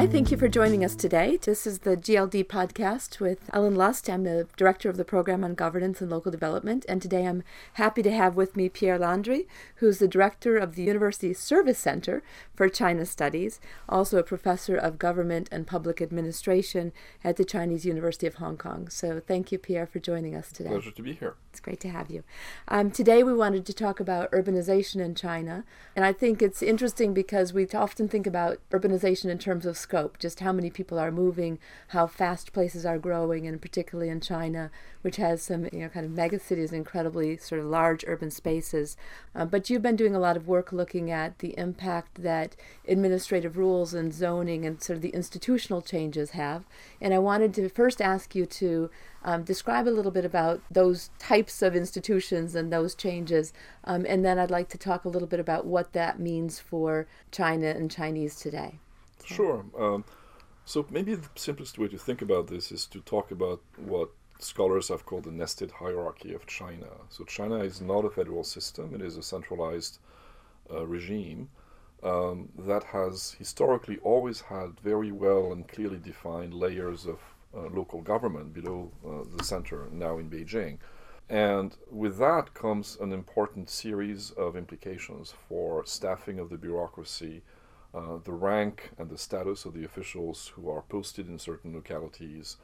Hi, thank you for joining us today. This is the GLD podcast with Ellen Lust. I'm the director of the program on governance and local development, and today I'm happy to have with me Pierre Landry, who's the director of the University Service Center for China Studies, also a professor of government and public administration at the Chinese University of Hong Kong. So thank you, Pierre, for joining us today. Pleasure to be here. It's great to have you. Um, today we wanted to talk about urbanization in China, and I think it's interesting because we often think about urbanization in terms of scope, just how many people are moving, how fast places are growing, and particularly in China, which has some you know kind of megacities, incredibly sort of large urban spaces. Uh, but you've been doing a lot of work looking at the impact that administrative rules and zoning and sort of the institutional changes have. And I wanted to first ask you to um, describe a little bit about those types of institutions and those changes. Um, and then I'd like to talk a little bit about what that means for China and Chinese today. Sure. Um, so maybe the simplest way to think about this is to talk about what scholars have called the nested hierarchy of China. So China is not a federal system; it is a centralized uh, regime um, that has historically always had very well and clearly defined layers of uh, local government below uh, the center, now in Beijing. And with that comes an important series of implications for staffing of the bureaucracy, uh, the rank and the status of the officials who are posted in certain localities,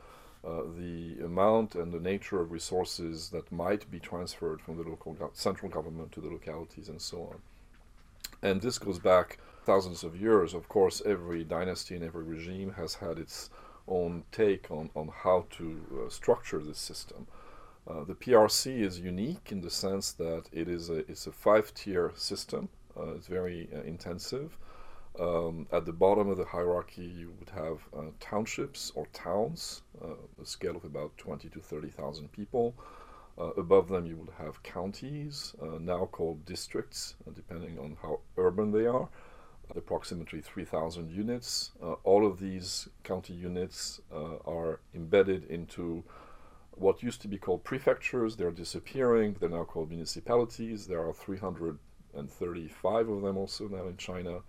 uh, the amount and the nature of resources that might be transferred from the local go- central government to the localities, and so on. And this goes back thousands of years. Of course, every dynasty and every regime has had its own take on, on how to uh, structure this system. Uh, the PRC is unique in the sense that it is a, it's a five tier system. Uh, it's very uh, intensive. Um, at the bottom of the hierarchy, you would have uh, townships or towns, uh, a scale of about 20 to 30,000 people. Uh, above them, you would have counties, uh, now called districts, uh, depending on how urban they are, approximately 3,000 units. Uh, all of these county units are embedded into what used to be called prefectures. They're disappearing, they're now called municipalities. There are 335 of them also now in China.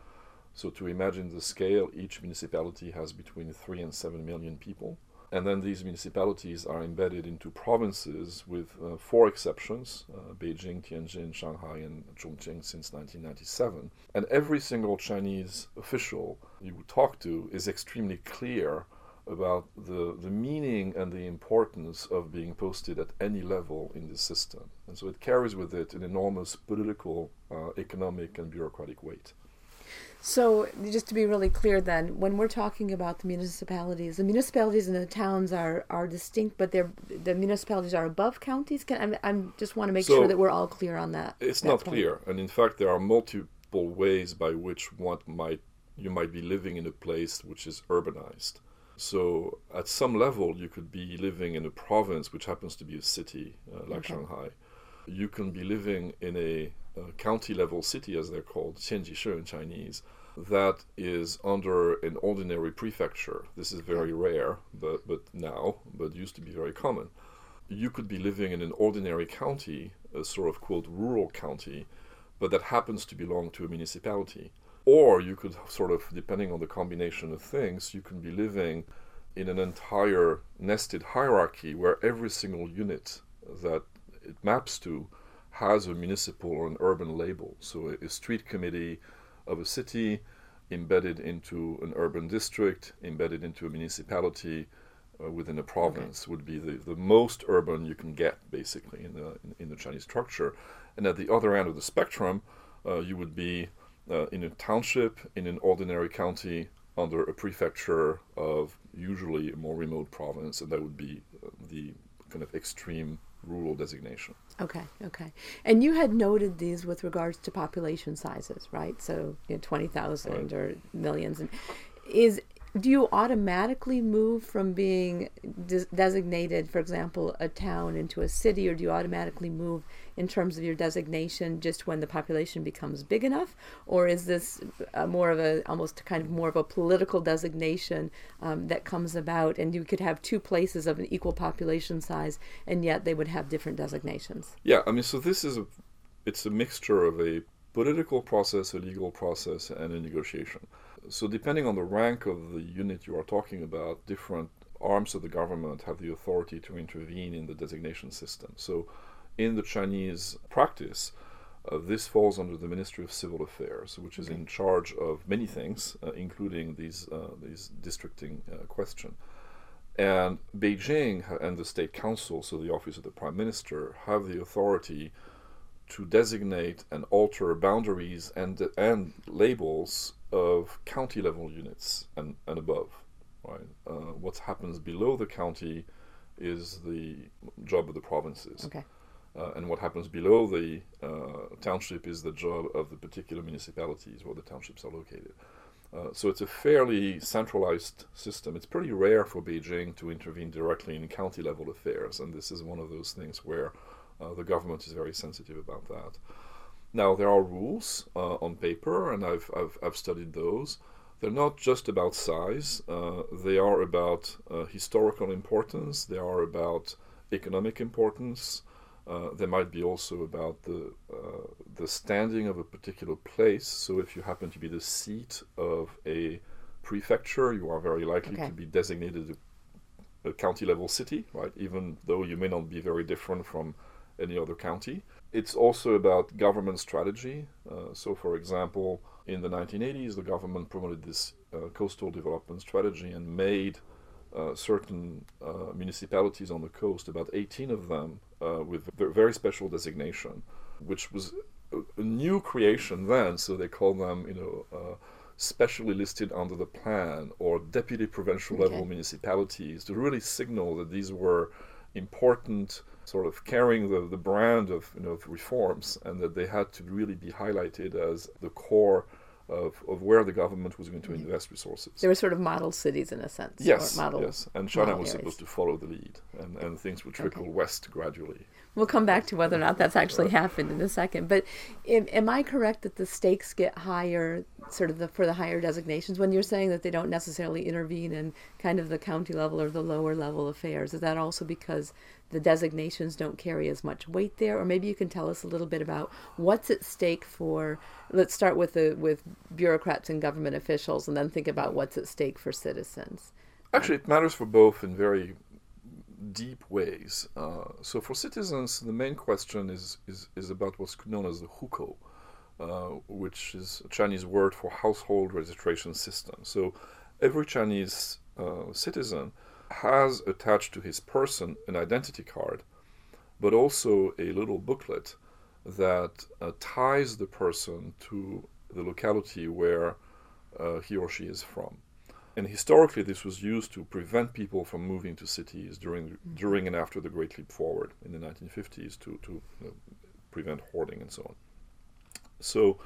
So to imagine the scale, each municipality has between 3 and 7 million people. And then these municipalities are embedded into provinces with uh, four exceptions uh, Beijing, Tianjin, Shanghai, and Chongqing since 1997. And every single Chinese official you talk to is extremely clear about the, the meaning and the importance of being posted at any level in the system. And so it carries with it an enormous political, uh, economic, and bureaucratic weight. So, just to be really clear, then, when we're talking about the municipalities, the municipalities and the towns are, are distinct, but they're the municipalities are above counties. Can I I'm just want to make So, sure that we're all clear on that. It's that not point. clear, and in fact, there are multiple ways by which one might you might be living in a place which is urbanized. So, at some level, you could be living in a province which happens to be a city, uh, like Okay. Shanghai you can be living in a, a county level city, as they're called, Xianjishi in Chinese, that is under an ordinary prefecture. This is very rare, but, but now, but used to be very common. You could be living in an ordinary county, a sort of quote rural county, but that happens to belong to a municipality. Or you could sort of, depending on the combination of things, you can be living in an entire nested hierarchy where every single unit that it maps to has a municipal or an urban label. So a, a street committee of a city embedded into an urban district, embedded into a municipality uh, within a province would be the, the most urban you can get, basically, in the, in, in the Chinese structure. And at the other end of the spectrum, uh, you would be uh, in a township, in an ordinary county, under a prefecture of usually a more remote province, and that would be uh, the kind of extreme rural designation. Okay, okay. And you had noted these with regards to population sizes, right? So you know, twenty thousand or millions, and is do you automatically move from being des- designated, for example, a town into a city, or do you automatically move in terms of your designation just when the population becomes big enough, or is this uh, more of a almost kind of more of a political designation um, that comes about, and you could have two places of an equal population size, and yet they would have different designations? Yeah, I mean, so this is a, it's a mixture of a political process, a legal process, and a negotiation. So, depending on the rank of the unit you are talking about, different arms of the government have the authority to intervene in the designation system. So, in the Chinese practice, uh, this falls under the Ministry of Civil Affairs, which is okay. in charge of many things, uh, including these uh, these districting uh, question. And Beijing and the State Council, so the office of the Prime Minister, have the authority to designate and alter boundaries and and labels of county level units and, and above. Right, uh, what happens below the county is the job of the provinces. Okay. Uh, and what happens below the uh, township is the job of the particular municipalities where the townships are located. Uh, so it's a fairly centralized system. It's pretty rare for Beijing to intervene directly in county level affairs, and this is one of those things where uh, the government is very sensitive about that. Now, there are rules uh, on paper, and I've, I've, I've, studied those. They're not just about size, uh, they are about historical importance, they are about economic importance. Uh, there might be also about the uh, the standing of a particular place. So if you happen to be the seat of a prefecture, you are very likely okay. to be designated a, a, county level city, right? Even though you may not be very different from any other county. It's also about government strategy. Uh, so, for example, in the 1980s, the government promoted this uh, coastal development strategy and made uh, certain uh, municipalities on the coast, about 18 of them, uh, with very special designation, which was a, new creation then. So they call them, you know, uh, specially listed under the plan or deputy provincial level municipalities to really signal that these were important sort of carrying the, the brand of you know of reforms and that they had to really be highlighted as the core of, of where the government was going to mm-hmm. invest resources. They were sort of model cities in a sense. Yes, yes. And China was areas. supposed to follow the lead, and, and things would trickle okay. west gradually. We'll come back to whether or not that's actually happened in a second. But am, am, I correct that the stakes get higher, sort of the, for the higher designations, when you're saying that they don't necessarily intervene in kind of the county level or the lower level affairs? Is that also because the designations don't carry as much weight there? Or maybe you can tell us a little bit about what's at stake for. Let's start with the with bureaucrats and government officials, and then think about what's at stake for citizens. Actually, it matters for both in very deep ways. Uh, so for citizens, the main question is, is, is about what's known as the hukou, uh, which is a Chinese word for household registration system. So every Chinese uh, citizen has attached to his person an identity card, but also a little booklet that uh, ties the person to the locality where uh, he or she is from. And historically, this was used to prevent people from moving to cities during during and after the Great Leap Forward in the 1950s to to you know, prevent hoarding and so on. So,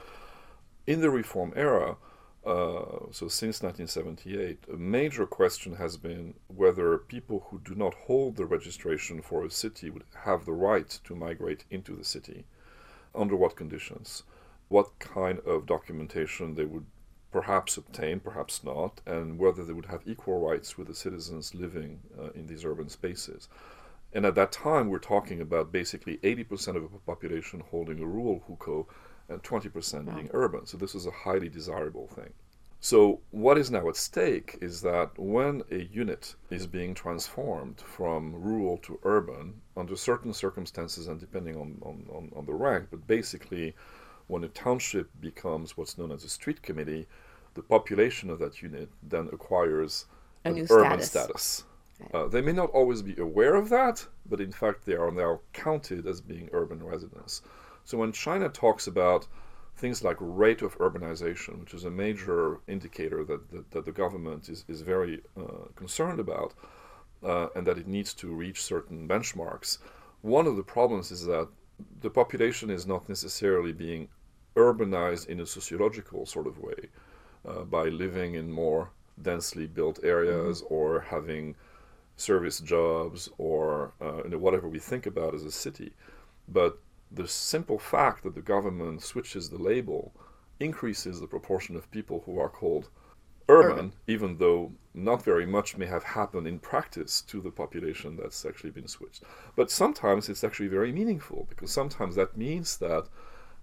in the reform era, uh, so since 1978, a major question has been whether people who do not hold the registration for a city would have the right to migrate into the city, under what conditions, what kind of documentation they would perhaps obtain, perhaps not, and whether they would have equal rights with the citizens living uh, in these urban spaces. And at that time, we're talking about basically 80% of the population holding a rural hukou and 20% being urban. So this is a highly desirable thing. So, what is now at stake is that when a unit is being transformed from rural to urban, under certain circumstances and depending on, on, on, on the rank, but basically, when a township becomes what's known as a street committee, the population of that unit then acquires a an urban status. status. Uh, they may not always be aware of that, but in fact, they are now counted as being urban residents. So when China talks about things like rate of urbanization, which is a major indicator that, that, that the government is, is very uh, concerned about, uh, and that it needs to reach certain benchmarks, one of the problems is that the population is not necessarily being urbanized in a sociological sort of way uh, by living in more densely built areas mm-hmm. or having service jobs or uh, you know, whatever we think about as a city. But the simple fact that the government switches the label increases the proportion of people who are called urban, urban, even though not very much may have happened in practice to the population that's actually been switched. But sometimes it's actually very meaningful because sometimes that means that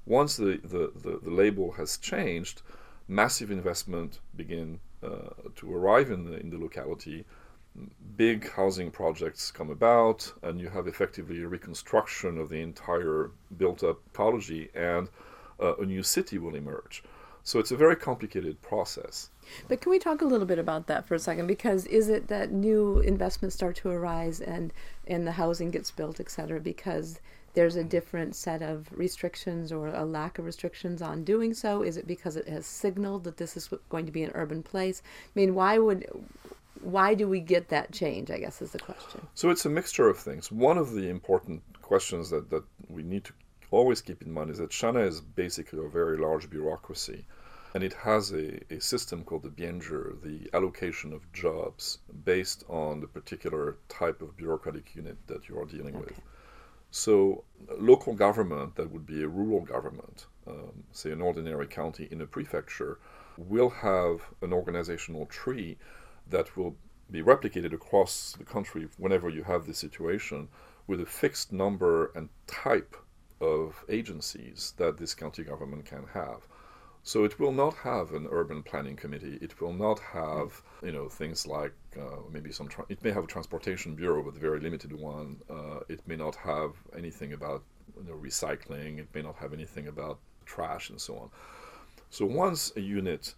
Once the, the, the, the label has changed, massive investment begin uh, to arrive in the, in the locality. Big housing projects come about, and you have effectively a reconstruction of the entire built up ecology, and uh, a new city will emerge. So it's a very complicated process. But can we talk a little bit about that for a second? Because is it that new investments start to arise and and the housing gets built, et cetera, because there's a different set of restrictions or a lack of restrictions on doing so? Is it because it has signaled that this is going to be an urban place? I mean, why would why do we get that change? I guess is the question. So it's a mixture of things. One of the important questions that, that we need to always keep in mind is that China is basically a very large bureaucracy. And it has a, a system called the Bianzhi, the allocation of jobs based on the particular type of bureaucratic unit that you are dealing okay. with. So, local government, that would be a rural government, um, say an ordinary county in a prefecture, will have an organizational tree that will be replicated across the country whenever you have this situation with a fixed number and type of agencies that this county government can have. So it will not have an urban planning committee. It will not have, you know, things like uh, maybe some. Tra- it may have a transportation bureau, but a very limited one. Uh, it may not have anything about you know, recycling. It may not have anything about trash and so on. So once a unit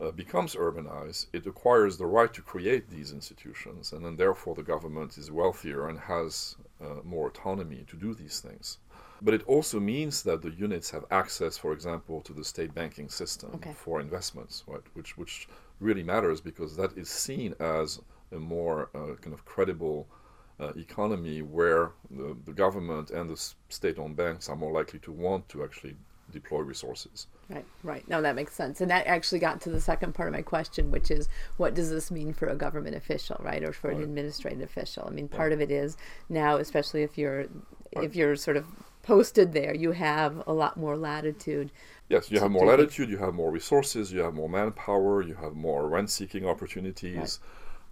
uh, becomes urbanized, it acquires the right to create these institutions, and then therefore the government is wealthier and has uh, more autonomy to do these things. But it also means that the units have access, for example, to the state banking system okay. for investments, right? Which which really matters because that is seen as a more uh, kind of credible uh, economy where the, the government and the state-owned banks are more likely to want to actually deploy resources. Right, right. No, that makes sense. And that actually got to the second part of my question, which is what does this mean for a government official, right? Or for right. an administrative official? I mean, part right. of it is now, especially if you're right. if you're sort of posted there, you have a lot more latitude. Yes, you have more latitude, you have more resources, you have more manpower, you have more rent seeking opportunities,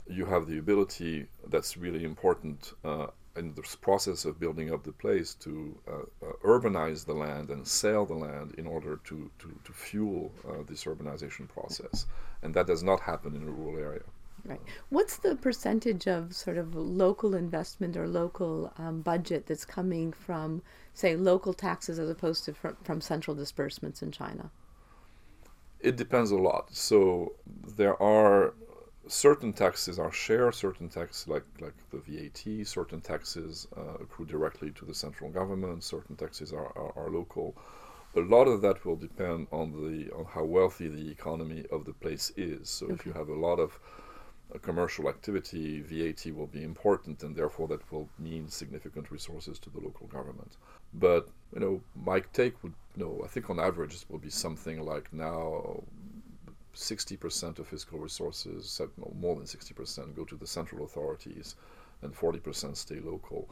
you have the ability that's really important uh, in this process of building up the place to uh, uh, urbanize the land and sell the land in order to, to, to fuel uh, this urbanization process. And that does not happen in a rural area. Right. What's the percentage of sort of local investment or local um, budget that's coming from, say, local taxes as opposed to from, from central disbursements in China? It depends a lot. So there are certain taxes are shared, certain taxes like like the VAT, certain taxes uh, accrue directly to the central government, certain taxes are, are, are, local. A lot of that will depend on the on how wealthy the economy of the place is. So okay. if you have a lot of commercial activity, VAT will be important, and therefore that will mean significant resources to the local government. But you know, my take would you know, I think on average it will be something like now 60% of fiscal resources, more than 60%, go to the central authorities, and 40% stay local.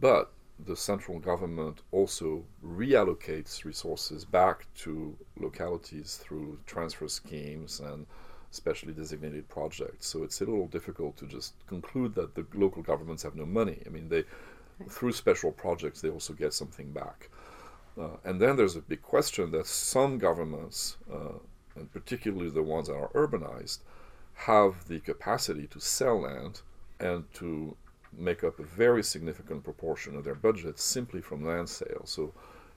But the central government also reallocates resources back to localities through transfer schemes and specially designated projects. So it's a little difficult to just conclude that the local governments have no money. I mean, they through special projects they also get something back. Uh, and then there's a big question that some governments, uh, and particularly the ones that are urbanized, have the capacity to sell land and to make up a very significant proportion of their budget simply from land sales. So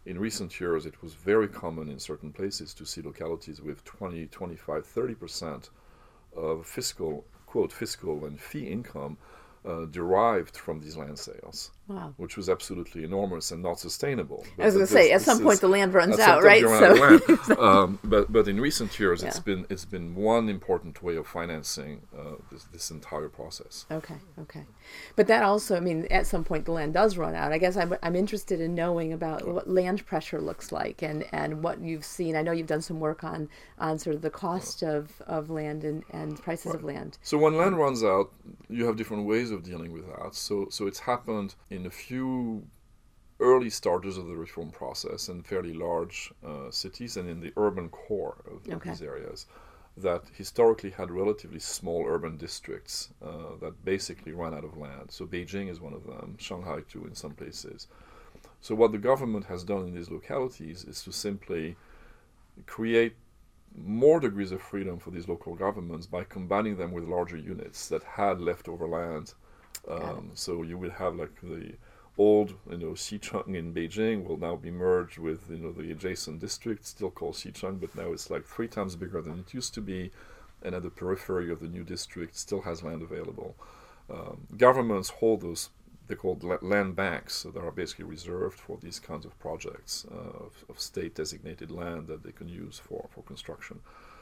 in recent years, it was very common in certain places to see localities with 20, 25, 30% of fiscal, quote, fiscal and fee income uh, derived from these land sales, wow. which was absolutely enormous and not sustainable. But I was going to say, at some point the land runs out, right? So. um, but but in recent years, yeah. it's been it's been one important way of financing uh, this, this entire process. Okay, okay, but that also, I mean, at some point the land does run out. I guess I'm I'm interested in knowing about what land pressure looks like and and what you've seen. I know you've done some work on on sort of the cost of, of land and, and prices right. of land. So when land runs out, you have different ways of dealing with that. So, so it's happened in a few early starters of the reform process in fairly large uh, cities and in the urban core of, okay. of, these areas that historically had relatively small urban districts uh, that basically ran out of land. So Beijing is one of them, Shanghai too in some places. So what the government has done in these localities is to simply create more degrees of freedom for these local governments by combining them with larger units that had leftover land. Um, so you will have like the old, you know, Xicheng in Beijing will now be merged with, you know, the adjacent district, still called Xicheng, but now it's like three times bigger than it used to be. And at the periphery of the new district, still has land available. Um, governments hold those they're called land banks so that are basically reserved for these kinds of projects uh, of, of, state designated land that they can use for, for construction.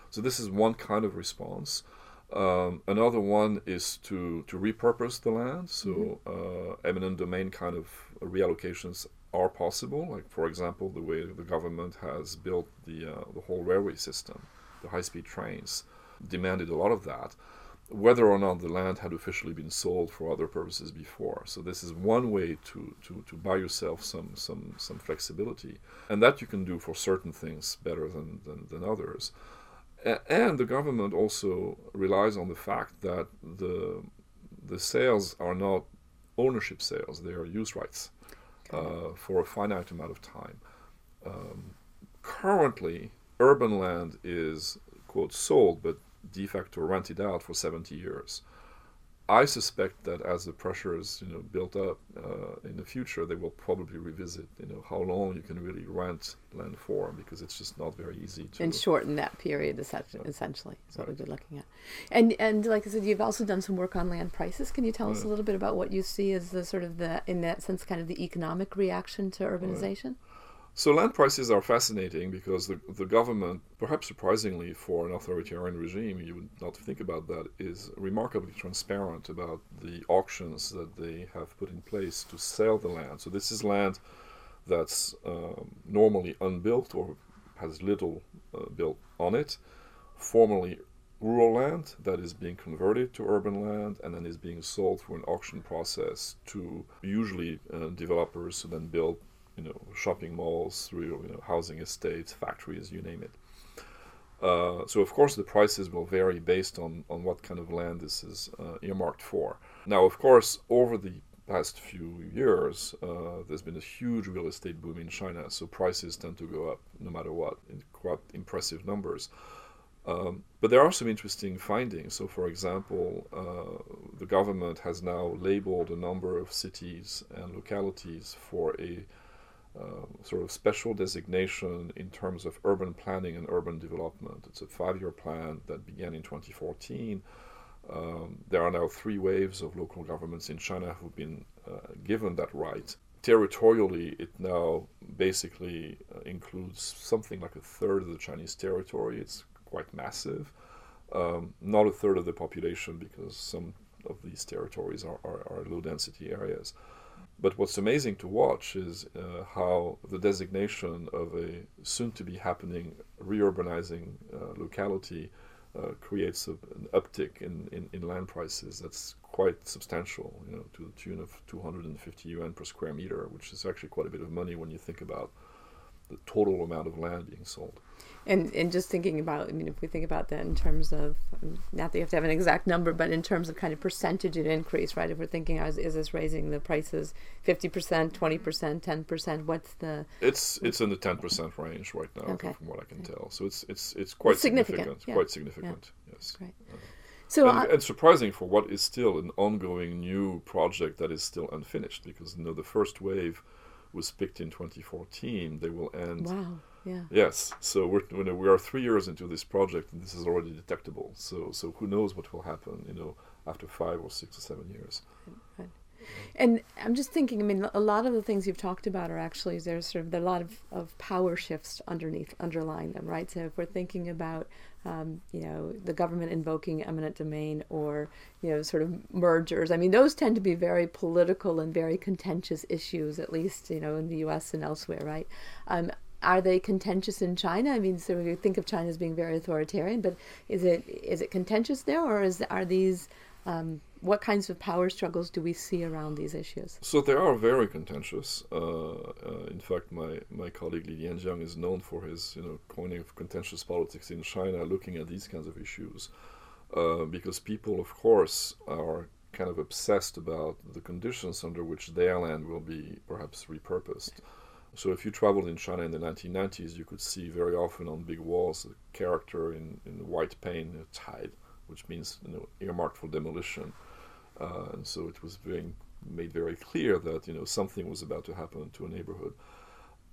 So this is one kind of response. Um, another one is to, to repurpose the land. So mm-hmm. uh, eminent domain kind of reallocations are possible. Like for example, the way the government has built the uh, the whole railway system, the high speed trains, demanded a lot of that whether or not the land had officially been sold for other purposes before. So this is one way to, to, to buy yourself some, some, some flexibility. And that you can do for certain things better than, than, than others. And the government also relies on the fact that the, the sales are not ownership sales, they are use rights uh, for a finite amount of time. Um, currently, urban land is, quote, sold, but de facto rented out for 70 years. I suspect that as the pressure is you know built up uh, in the future, they will probably revisit you know how long you can really rent land for because it's just not very easy to and shorten that period essentially. essentially is what right. we've been looking at. And and like I said, you've also done some work on land prices. Can you tell us a little bit about what you see as the sort of the in that sense kind of the economic reaction to urbanization? Right. So land prices are fascinating because the, the government, perhaps surprisingly for an authoritarian regime, you would not think about that, is remarkably transparent about the auctions that they have put in place to sell the land. So this is land that's um, normally unbuilt or has little uh, built on it, formerly rural land that is being converted to urban land and then is being sold through an auction process to usually uh, developers who then build you know shopping malls, through you know, housing estates, factories, you name it. Uh, so of course the prices will vary based on, on what kind of land this is uh, earmarked for. Now of course over the past few years uh, there's been a huge real estate boom in China, so prices tend to go up no matter what in quite impressive numbers. Um, but there are some interesting findings. So, for example, uh, the government has now labeled a number of cities and localities for a uh, sort of special designation in terms of urban planning and urban development. It's a five year plan that began in 2014. Um, there are now three waves of local governments in China who've been uh, given that right. Territorially, it now basically uh, includes something like a third of the Chinese territory. It's quite massive. Um, not a third of the population because some of these territories are, are, are low density areas. But what's amazing to watch is uh, how the designation of a soon to be happening reurbanizing uh, locality uh, creates a, an uptick in, in, in, land prices that's quite substantial, you know, to the tune of 250 yuan per square meter, which is actually quite a bit of money when you think about the total amount of land being sold. And and just thinking about, I mean, if we think about that in terms of, not that you have to have an exact number, but in terms of kind of percentage of increase, right? If we're thinking, is, is this raising the prices 50%, 20%, 10%? What's the? It's it's in the 10% range right now, okay. from what I can okay. tell. So it's it's it's quite it's significant. significant yeah. Quite significant, yeah. yes. Great. Uh, so and, and, surprising for what is still an ongoing new project that is still unfinished, because you know the first wave was picked in 2014. They will end. Wow yeah. Yes. So we're we are three years into this project, and this is already detectable. So so who knows what will happen? You know, after five or six or seven years. Right. And I'm just thinking, I mean, a lot of the things you've talked about are actually there's sort of there a lot of, of power shifts underneath, underlying them, right? So if we're thinking about, um, you know, the government invoking eminent domain or, you know, sort of mergers, I mean, those tend to be very political and very contentious issues, at least, you know, in the U.S. and elsewhere, right? Um, are they contentious in China? I mean, so we think of China as being very authoritarian, but is it is it contentious there, or is are these um, what kinds of power struggles do we see around these issues? So they are very contentious. Uh, uh, in fact, my, my colleague Li Lianjiang is known for his you know coining of contentious politics in China, looking at these kinds of issues, uh, because people, of course, are kind of obsessed about the conditions under which their land will be perhaps repurposed. So if you traveled in China in the 1990s, you could see very often on big walls a character in, in white paint, chai, which means you know earmarked for demolition. Uh, and so it was being made very clear that you know something was about to happen to a neighborhood.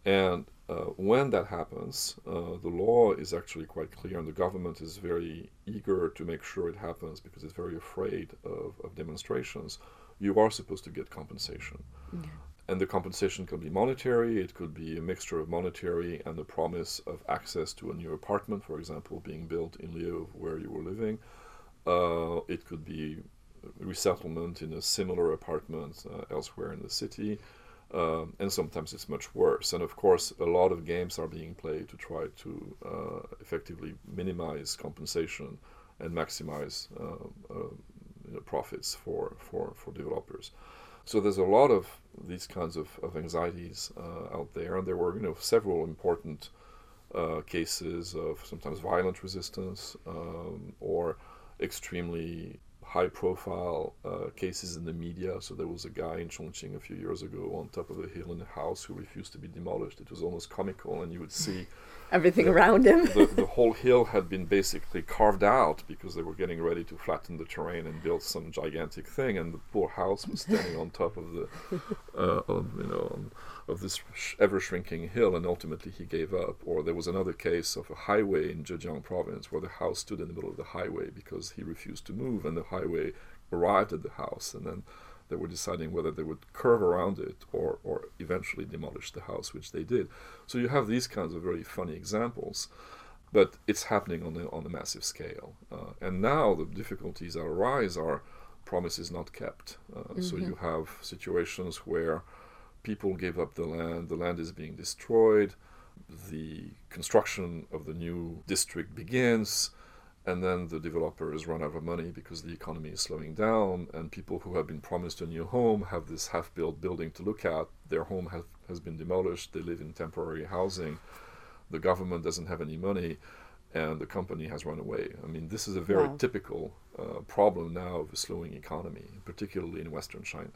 And uh, when that happens, uh, the law is actually quite clear, and the government is very eager to make sure it happens because it's very afraid of, of demonstrations. You are supposed to get compensation. Yeah. And the compensation can be monetary, it could be a mixture of monetary and the promise of access to a new apartment, for example, being built in lieu of where you were living. Uh, it could be resettlement in a similar apartment uh, elsewhere in the city. Um, and sometimes it's much worse. And of course, a lot of games are being played to try to uh, effectively minimize compensation and maximize uh, uh, you know, profits for, for, for developers. So there's a lot of these kinds of, of anxieties uh, out there, and there were you know several important uh, cases of sometimes violent resistance um, or extremely high profile uh, cases in the media. So there was a guy in Chongqing a few years ago on top of a hill in a house who refused to be demolished. It was almost comical, and you would see everything the, around him. the, the, whole hill had been basically carved out because they were getting ready to flatten the terrain and build some gigantic thing, and the poor house was standing on top of the, uh, of, you know, on, of this ever shrinking hill, and ultimately he gave up. Or there was another case of a highway in Zhejiang province where the house stood in the middle of the highway because he refused to move, and the highway arrived at the house, and then they were deciding whether they would curve around it or, or eventually demolish the house, which they did. So you have these kinds of very funny examples, but it's happening on a, on a massive scale. Uh, and now the difficulties that arise are promises not kept. Uh, mm-hmm. So you have situations where people give up the land, the land is being destroyed, the construction of the new district begins and then the developers run out of money because the economy is slowing down and people who have been promised a new home have this half-built building to look at. Their home have, has been demolished they live in temporary housing the government doesn't have any money and the company has run away. I mean this is a very wow. typical uh, problem now of a slowing economy particularly in western china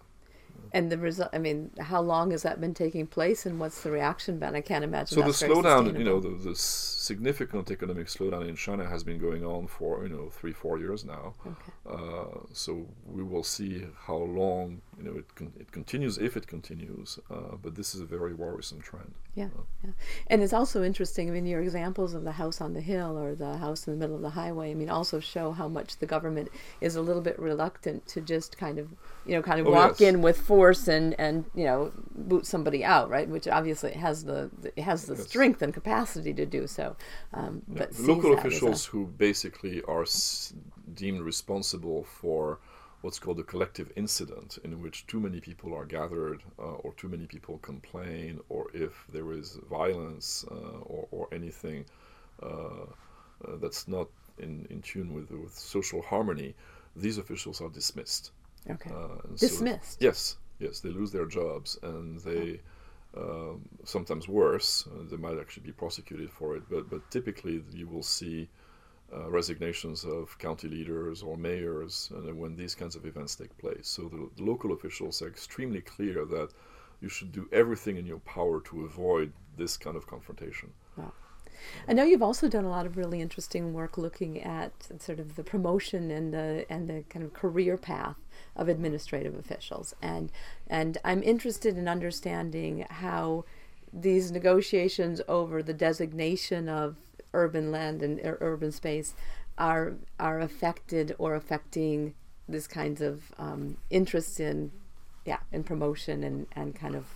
and the result, I mean, how long has that been taking place, and what's the reaction been? I can't imagine. So the slowdown, you know, the, the, significant economic slowdown in China has been going on for you know three, four years now. Okay. Uh, so we will see how long you know it con- it continues if it continues. Uh, but this is a very worrisome trend. Yeah, uh, yeah, and it's also interesting. I mean, your examples of the house on the hill or the house in the middle of the highway. I mean, also show how much the government is a little bit reluctant to just kind of you know kind of oh, walk yes. in with force and and you know boot somebody out, right? Which obviously has the, the has the yes. strength and capacity to do so. Um, yeah. But local officials a, who basically are s- deemed responsible for what's called a collective incident in which too many people are gathered uh, or too many people complain or if there is violence uh, or, or anything uh, uh that's not in, in tune with, with social harmony, these officials are dismissed. Okay. Uh, dismissed? So, yes, yes. They lose their jobs and they. Um, sometimes worse, uh, they might actually be prosecuted for it, but, but typically you will see uh, resignations of county leaders or mayors uh, when these kinds of events take place. So the, the, local officials are extremely clear that you should do everything in your power to avoid this kind of confrontation. Wow. I know you've also done a lot of really interesting work looking at sort of the promotion and the and the kind of career path of administrative officials, and and I'm interested in understanding how these negotiations over the designation of urban land and urban space are are affected or affecting this kinds of um, interest in yeah in promotion and and kind of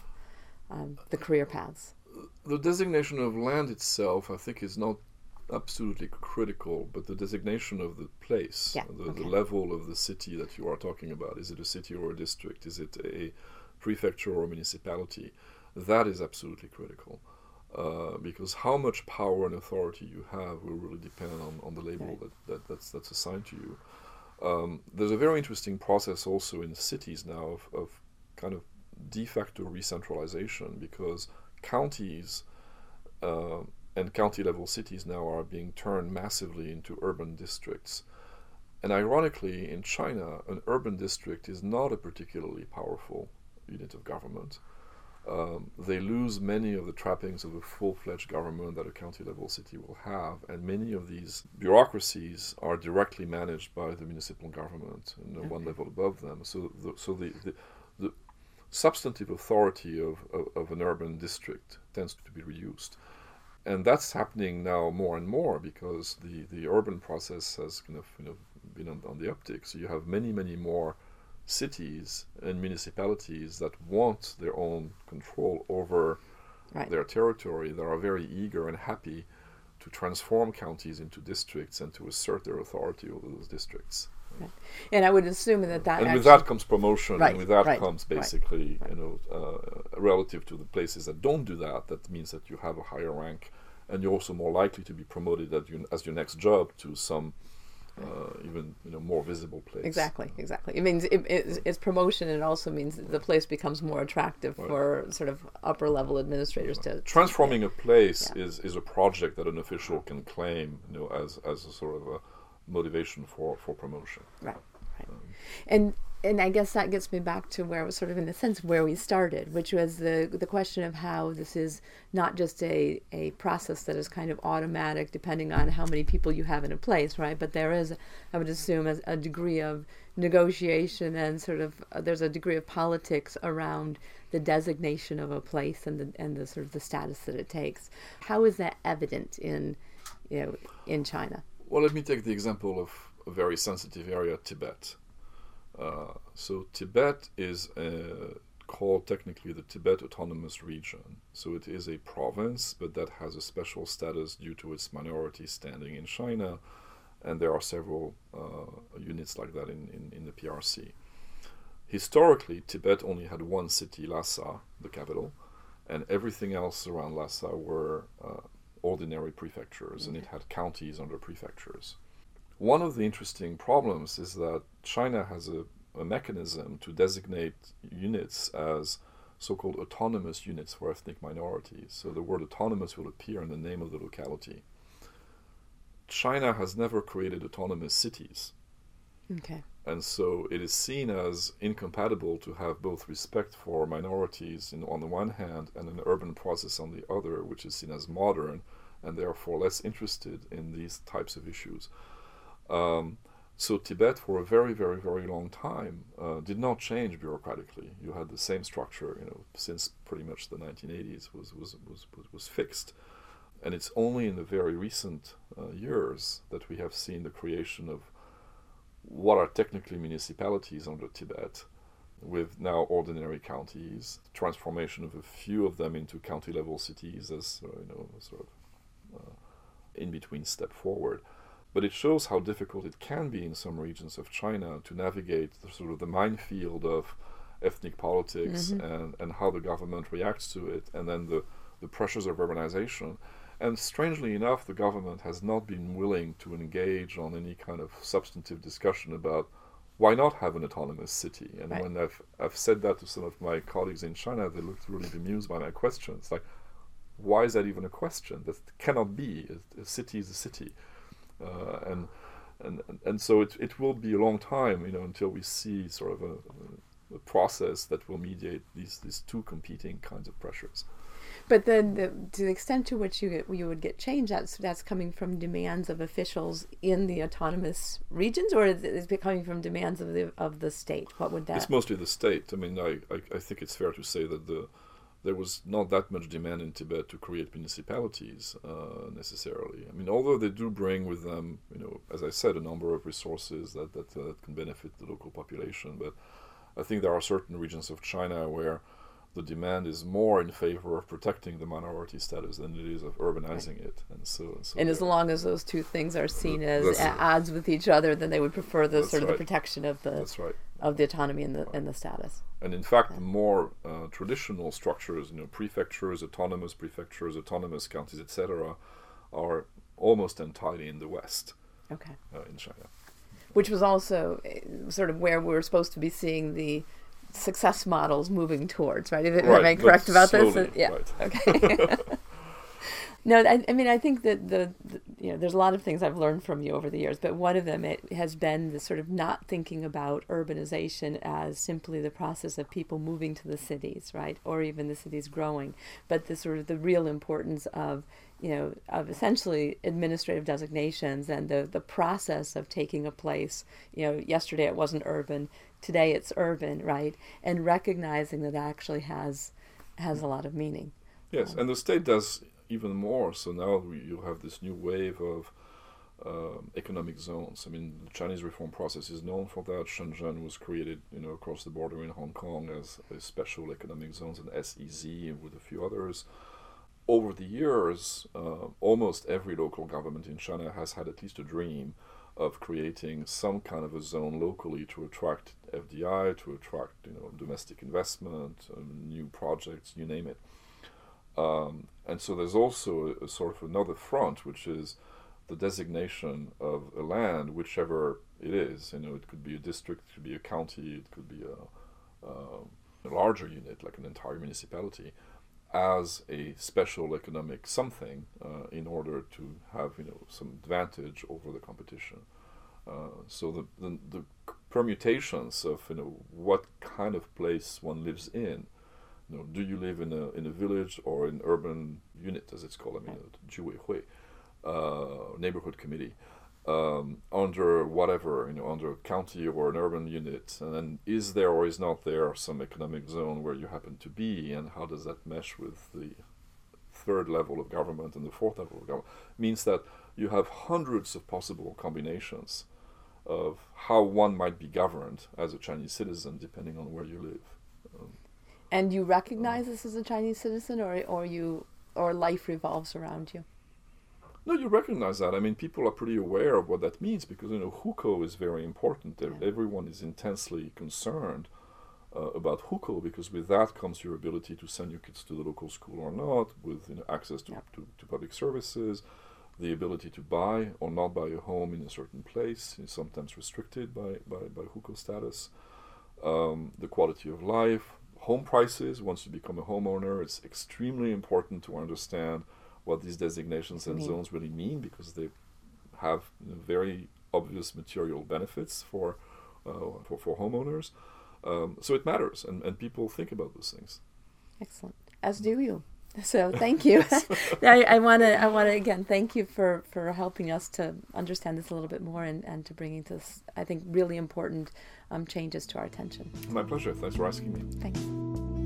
um, the career paths. The designation of land itself i think is not absolutely critical but the designation of the place yeah, the, okay. the level of the city that you are talking about is it a city or a district is it a prefecture or a municipality that is absolutely critical uh, because how much power and authority you have will really depend on, on the label right. that, that that's, that's assigned to you. Um, there's a very interesting process also in cities now of, of kind of de facto re-centralization because counties uh, and county level cities now are being turned massively into urban districts. And ironically, in China, an urban district is not a particularly powerful unit of government. Um, they lose many of the trappings of a full fledged government that a county level city will have, and many of these bureaucracies are directly managed by the municipal government and okay. one level above them. So, the, so the, the, the substantive authority of, of, of, an urban district tends to be reduced. And that's happening now more and more because the, the urban process has kind of you know, been on, on the uptick. So you have many, many more cities and municipalities that want their own control over right. their territory that are very eager and happy to transform counties into districts and to assert their authority over those districts. Right. And I would assume that that and with that comes promotion, right, and with that right, comes basically, you know, uh, relative to the places that don't do that, that means that you have a higher rank, and you're also more likely to be promoted as, you, as your next job to some uh, even you know more visible place. Exactly, exactly. It means it, it, it's promotion, and it also means the place becomes more attractive right. for sort of upper level administrators to. Transforming a place yeah. is is a project that an official can claim, you know, as as a sort of a motivation for for promotion. Right, right. Um, and and I guess that gets me back to where it was sort of in a sense where we started, which was the the question of how this is not just a, a process that is kind of automatic depending on how many people you have in a place, right? But there is, I would assume, a, a degree of negotiation and sort of uh, there's a degree of politics around the designation of a place and the and the sort of the status that it takes. How is that evident in you know in China? Well, let me take the example of a very sensitive area, Tibet. Uh, so Tibet is uh, called technically the Tibet Autonomous Region. So it is a province, but that has a special status due to its minority standing in China, and there are several uh, units like that in, in, in, the PRC. Historically, Tibet only had one city, Lhasa, the capital, and everything else around Lhasa were uh, ordinary prefectures, and it had counties under prefectures. One of the interesting problems is that China has a, a mechanism to designate units as so called autonomous units for ethnic minorities. So the word autonomous will appear in the name of the locality. China has never created autonomous cities. Okay. And so it is seen as incompatible to have both respect for minorities in, on the one hand and an urban process on the other, which is seen as modern and therefore less interested in these types of issues. Um, so Tibet, for a very, very, very long time, uh, did not change bureaucratically. You had the same structure, you know, since pretty much the 1980s was was was was, was fixed, and it's only in the very recent uh, years that we have seen the creation of what are technically municipalities under Tibet, with now ordinary counties, transformation of a few of them into county-level cities as you know, sort of uh, in between step forward. But it shows how difficult it can be in some regions of China to navigate the sort of the minefield of ethnic politics mm-hmm. and, and how the government reacts to it, and then the, the pressures of urbanization. And strangely enough, the government has not been willing to engage on any kind of substantive discussion about why not have an autonomous city. And right. when I've, I've said that to some of my colleagues in China, they looked really bemused by my question. It's like, why is that even a question? That cannot be. A, a city is a city. Uh, and, and and so it, it will be a long time, you know, until we see sort of a, a process that will mediate these these two competing kinds of pressures. But then, the, to the extent to which you get, you would get change, that's that's coming from demands of officials in the autonomous regions, or is it coming from demands of the of the state? What would that? It's mostly the state. I mean, I, I, I think it's fair to say that the there was not that much demand in Tibet to create municipalities uh, necessarily. I mean, although they do bring with them, you know, as I said, a number of resources that that, uh, can benefit the local population. But I think there are certain regions of China where the demand is more in favor of protecting the minority status than it is of urbanizing right. it. And so, and, so and as long as those two things are seen as at odds with each other, then they would prefer the sort of right. the protection of the of the autonomy and the and the status. And in fact, yeah. more uh, traditional structures, you know, prefectures, autonomous prefectures, autonomous counties, etc., are almost entirely in the West. Okay. Uh, in China. Which was also uh, sort of where we were supposed to be seeing the success models moving towards, right? Right, Am I correct about slowly, this? Yeah. Right. Okay. no, I, I, mean, I think that the, the, you know, there's a lot of things I've learned from you over the years, but one of them it has been the sort of not thinking about urbanization as simply the process of people moving to the cities, right, or even the cities growing, but the sort of the real importance of you know, of essentially administrative designations and the, the process of taking a place. You know, yesterday it wasn't urban, today it's urban, right? And recognizing that actually has has a lot of meaning. Yes, um, and the state does even more. So now you have this new wave of uh, economic zones. I mean, the Chinese reform process is known for that. Shenzhen was created, you know, across the border in Hong Kong as a special economic zones, and SEZ with a few others over the years, uh, almost every local government in China has had at least a dream of creating some kind of a zone locally to attract FDI, to attract you know domestic investment, um, new projects, you name it. Um, and so there's also a, a, sort of another front, which is the designation of a land, whichever it is. You know, it could be a district, it could be a county, it could be a, uh, a larger unit, like an entire municipality as a special economic something uh, in order to have you know some advantage over the competition. Uh, so the, the, the permutations of you know what kind of place one lives in. You know, do you live in a in a village or an urban unit, as it's called? I mean, a uh, neighborhood committee um, under whatever, you know, under a county or an urban unit, and then is there or is not there some economic zone where you happen to be, and how does that mesh with the third level of government and the fourth level of government? Means that you have hundreds of possible combinations of how one might be governed as a Chinese citizen, depending on where you live. Um, and you recognize um, this as a Chinese citizen, or or you or life revolves around you. No, you recognize that. I mean, people are pretty aware of what that means because you know hukou is very important. Yeah. Everyone is intensely concerned uh, about hukou because with that comes your ability to send your kids to the local school or not, with you know, access to, yeah. to, to, public services, the ability to buy or not buy a home in a certain place is sometimes restricted by by, by hukou status. Um, the quality of life, home prices. Once you become a homeowner, it's extremely important to understand what these designations and zones really mean because they have you know, very obvious material benefits for uh, for, for homeowners. Um, so it matters, and, and people think about those things. Excellent, as do you. So thank you. I want to I want to again thank you for for helping us to understand this a little bit more and, and to bringing this I think really important um, changes to our attention. My pleasure. Thanks for asking me. Thanks.